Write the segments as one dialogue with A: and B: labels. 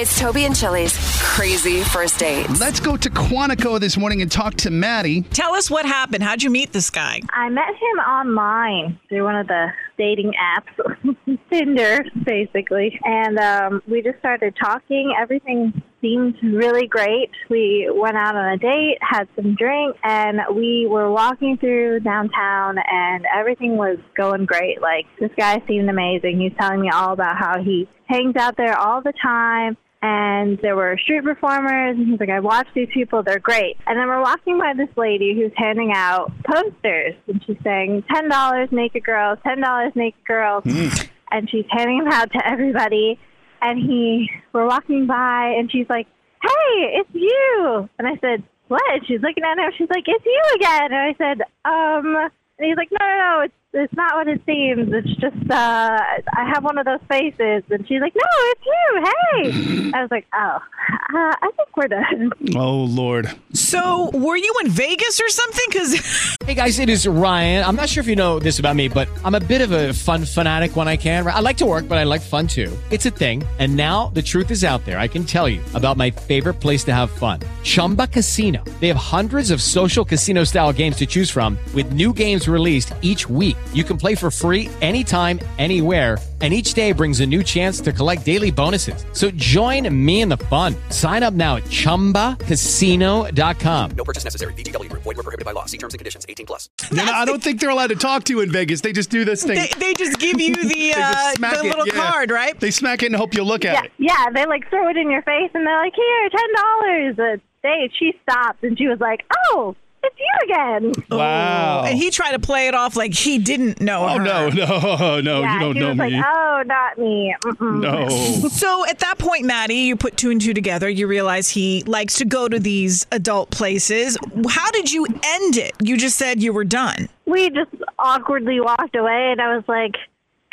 A: It's Toby and Chili's crazy first date.
B: Let's go to Quantico this morning and talk to Maddie.
C: Tell us what happened. How'd you meet this guy?
D: I met him online through one of the dating apps, Tinder, basically. And um, we just started talking. Everything seemed really great. We went out on a date, had some drink, and we were walking through downtown, and everything was going great. Like, this guy seemed amazing. He's telling me all about how he hangs out there all the time and there were street performers and he's like i watch these people they're great. And then we're walking by this lady who's handing out posters and she's saying ten dollars naked girls ten dollars naked girls and she's handing them out to everybody and he we're walking by and she's like hey it's you. And i said what? And she's looking at him she's like it's you again. And i said um and he's like no no no it's it's not what it seems. It's just uh I have one of those faces, and she's like, "No, it's you. Hey!" I was like, "Oh, uh, I think we're done."
B: Oh, Lord.
C: So, were you in Vegas or something? Because
E: Hey guys, it is Ryan. I'm not sure if you know this about me, but I'm a bit of a fun fanatic when I can. I like to work, but I like fun too. It's a thing. And now the truth is out there. I can tell you about my favorite place to have fun Chumba Casino. They have hundreds of social casino style games to choose from, with new games released each week. You can play for free anytime, anywhere. And each day brings a new chance to collect daily bonuses. So join me in the fun. Sign up now at chumbacasino.com.
F: No purchase necessary. VGW Group. Void were prohibited by law. See terms and conditions. 18 plus.
B: They're I don't think they're allowed to talk to you in Vegas. They just do this thing.
C: they, they just give you the uh,
B: smack
C: the
B: it,
C: little
B: yeah.
C: card, right?
B: They smack it and hope you look at
D: Yeah,
B: it.
D: yeah. They like throw it in your face, and they're like, "Here, ten dollars." A date. She stopped, and she was like, "Oh, it's you again."
B: Wow. Oh.
C: And he tried to play it off like he didn't know
B: oh,
C: her.
B: no, no, no.
D: yeah,
B: you don't
D: he
B: know
D: was
B: me.
D: like, "Oh, not me." Mm-mm.
B: no.
C: So at that point, Maddie, you put two and two together. You realize he likes to go to these adult places. How did you end it? You just said you were done.
D: We just awkwardly walked away, and I was like,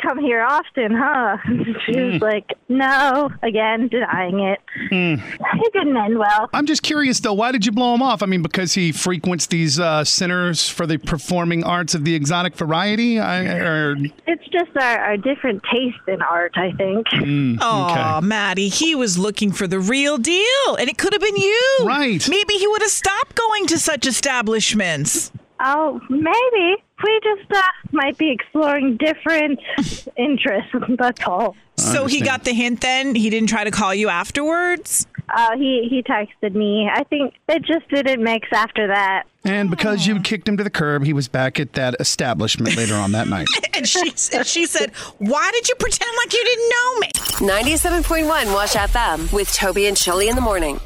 D: "Come here often, huh?" she
B: Hmm.
D: was like, "No," again denying it. It didn't end well.
B: I'm just curious though. Why did you blow him off? I mean, because he frequents these uh, centers for the performing arts of the exotic variety. I, or
D: It's just our, our different taste in art, I think.
C: Oh, Maddie, he was looking for the real deal, and it could have been you.
B: Right.
C: Maybe he would have stopped going to such establishments.
D: Oh, maybe. We just uh, might be exploring different interests. That's all.
C: So he got the hint then? He didn't try to call you afterwards?
D: Uh, he he texted me. I think it just didn't mix after that.
B: and because you kicked him to the curb, he was back at that establishment later on that night.
C: And she, she said, Why did you pretend like you didn't know me?
A: 97.1 Wash FM with Toby and Chili in the morning.